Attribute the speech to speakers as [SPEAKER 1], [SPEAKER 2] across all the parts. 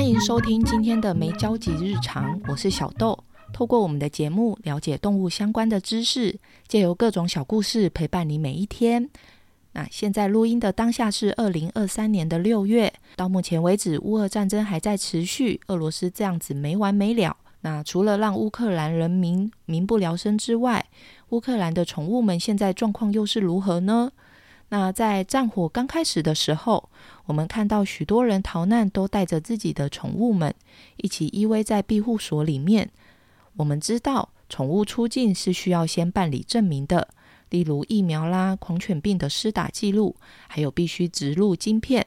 [SPEAKER 1] 欢迎收听今天的没交集日常，我是小豆。透过我们的节目，了解动物相关的知识，借由各种小故事陪伴你每一天。那现在录音的当下是二零二三年的六月，到目前为止，乌俄战争还在持续，俄罗斯这样子没完没了。那除了让乌克兰人民民不聊生之外，乌克兰的宠物们现在状况又是如何呢？那在战火刚开始的时候，我们看到许多人逃难都带着自己的宠物们一起依偎在庇护所里面。我们知道，宠物出境是需要先办理证明的，例如疫苗啦、狂犬病的施打记录，还有必须植入晶片。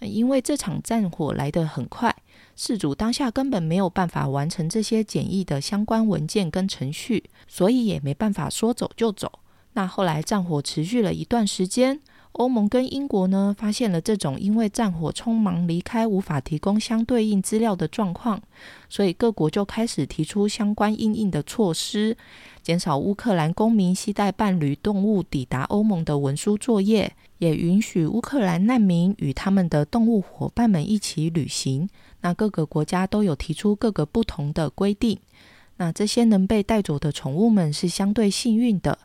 [SPEAKER 1] 因为这场战火来得很快，事主当下根本没有办法完成这些检疫的相关文件跟程序，所以也没办法说走就走。那后来战火持续了一段时间，欧盟跟英国呢发现了这种因为战火匆忙离开无法提供相对应资料的状况，所以各国就开始提出相关应应的措施，减少乌克兰公民携带伴侣动物抵达欧盟的文书作业，也允许乌克兰难民与他们的动物伙伴们一起旅行。那各个国家都有提出各个不同的规定。那这些能被带走的宠物们是相对幸运的。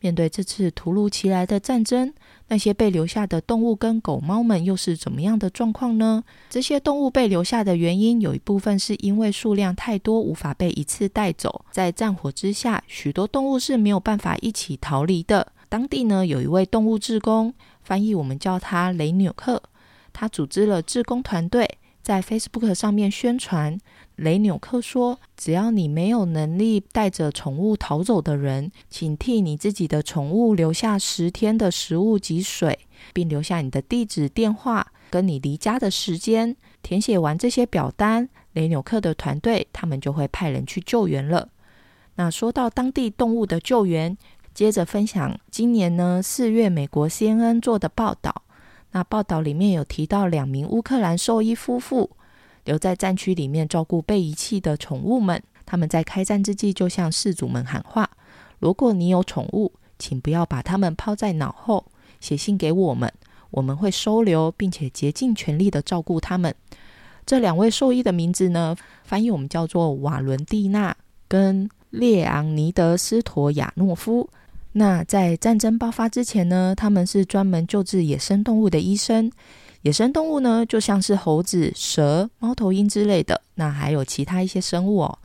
[SPEAKER 1] 面对这次突如其来的战争，那些被留下的动物跟狗猫们又是怎么样的状况呢？这些动物被留下的原因，有一部分是因为数量太多，无法被一次带走。在战火之下，许多动物是没有办法一起逃离的。当地呢，有一位动物志工，翻译我们叫他雷纽克，他组织了志工团队，在 Facebook 上面宣传。雷纽克说：“只要你没有能力带着宠物逃走的人，请替你自己的宠物留下十天的食物及水，并留下你的地址、电话跟你离家的时间。填写完这些表单，雷纽克的团队他们就会派人去救援了。那说到当地动物的救援，接着分享今年呢四月美国 CNN 做的报道。那报道里面有提到两名乌克兰兽医夫妇。”留在战区里面照顾被遗弃的宠物们，他们在开战之际就向饲主们喊话：“如果你有宠物，请不要把它们抛在脑后，写信给我们，我们会收留并且竭尽全力的照顾它们。”这两位兽医的名字呢，翻译我们叫做瓦伦蒂娜跟列昂尼德斯托亚诺夫。那在战争爆发之前呢，他们是专门救治野生动物的医生。野生动物呢，就像是猴子、蛇、猫头鹰之类的，那还有其他一些生物哦。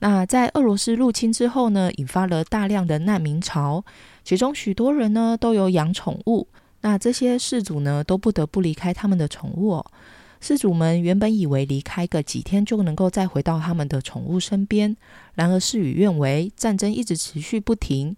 [SPEAKER 1] 那在俄罗斯入侵之后呢，引发了大量的难民潮，其中许多人呢都有养宠物，那这些事主呢都不得不离开他们的宠物哦。事主们原本以为离开个几天就能够再回到他们的宠物身边，然而事与愿违，战争一直持续不停。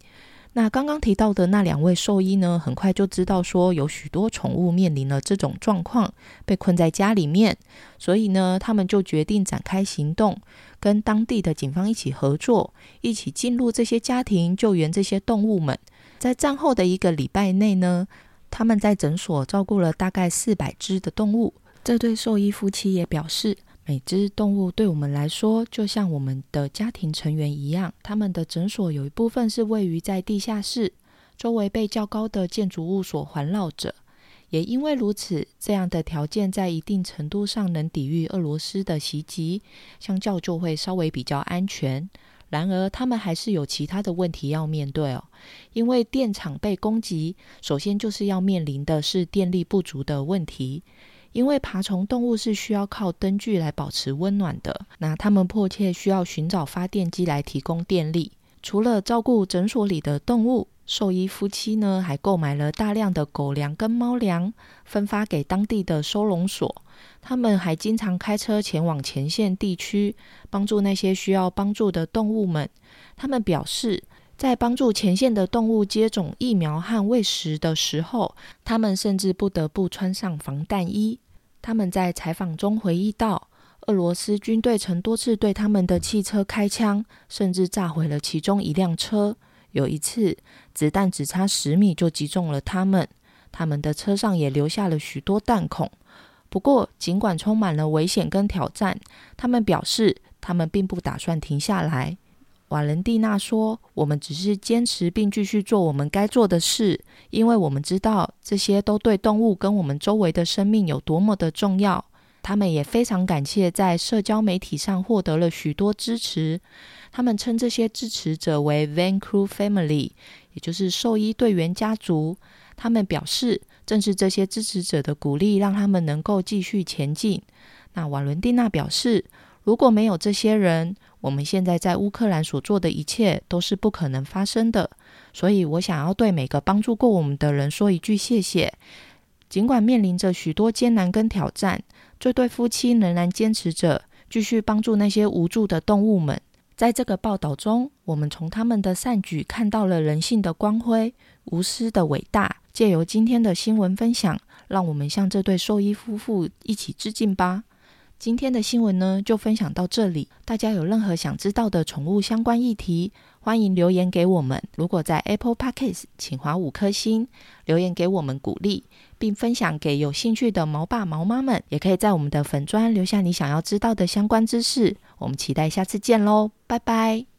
[SPEAKER 1] 那刚刚提到的那两位兽医呢，很快就知道说有许多宠物面临了这种状况，被困在家里面，所以呢，他们就决定展开行动，跟当地的警方一起合作，一起进入这些家庭救援这些动物们。在战后的一个礼拜内呢，他们在诊所照顾了大概四百只的动物。这对兽医夫妻也表示。每只动物对我们来说，就像我们的家庭成员一样。他们的诊所有一部分是位于在地下室，周围被较高的建筑物所环绕着。也因为如此，这样的条件在一定程度上能抵御俄罗斯的袭击，相较就会稍微比较安全。然而，他们还是有其他的问题要面对哦。因为电厂被攻击，首先就是要面临的是电力不足的问题。因为爬虫动物是需要靠灯具来保持温暖的，那他们迫切需要寻找发电机来提供电力。除了照顾诊所里的动物，兽医夫妻呢还购买了大量的狗粮跟猫粮，分发给当地的收容所。他们还经常开车前往前线地区，帮助那些需要帮助的动物们。他们表示，在帮助前线的动物接种疫苗和喂食的时候，他们甚至不得不穿上防弹衣。他们在采访中回忆到，俄罗斯军队曾多次对他们的汽车开枪，甚至炸毁了其中一辆车。有一次，子弹只差十米就击中了他们，他们的车上也留下了许多弹孔。不过，尽管充满了危险跟挑战，他们表示他们并不打算停下来。瓦伦蒂娜说：“我们只是坚持并继续做我们该做的事，因为我们知道这些都对动物跟我们周围的生命有多么的重要。他们也非常感谢在社交媒体上获得了许多支持。他们称这些支持者为 Van Crew Family，也就是兽医队员家族。他们表示，正是这些支持者的鼓励，让他们能够继续前进。那瓦伦蒂娜表示，如果没有这些人，我们现在在乌克兰所做的一切都是不可能发生的。所以我想要对每个帮助过我们的人说一句谢谢。尽管面临着许多艰难跟挑战，这对夫妻仍然坚持着继续帮助那些无助的动物们。在这个报道中，我们从他们的善举看到了人性的光辉、无私的伟大。借由今天的新闻分享，让我们向这对兽医夫妇一起致敬吧。今天的新闻呢，就分享到这里。大家有任何想知道的宠物相关议题，欢迎留言给我们。如果在 Apple Podcast，请划五颗星，留言给我们鼓励，并分享给有兴趣的毛爸毛妈们。也可以在我们的粉砖留下你想要知道的相关知识。我们期待下次见喽，拜拜。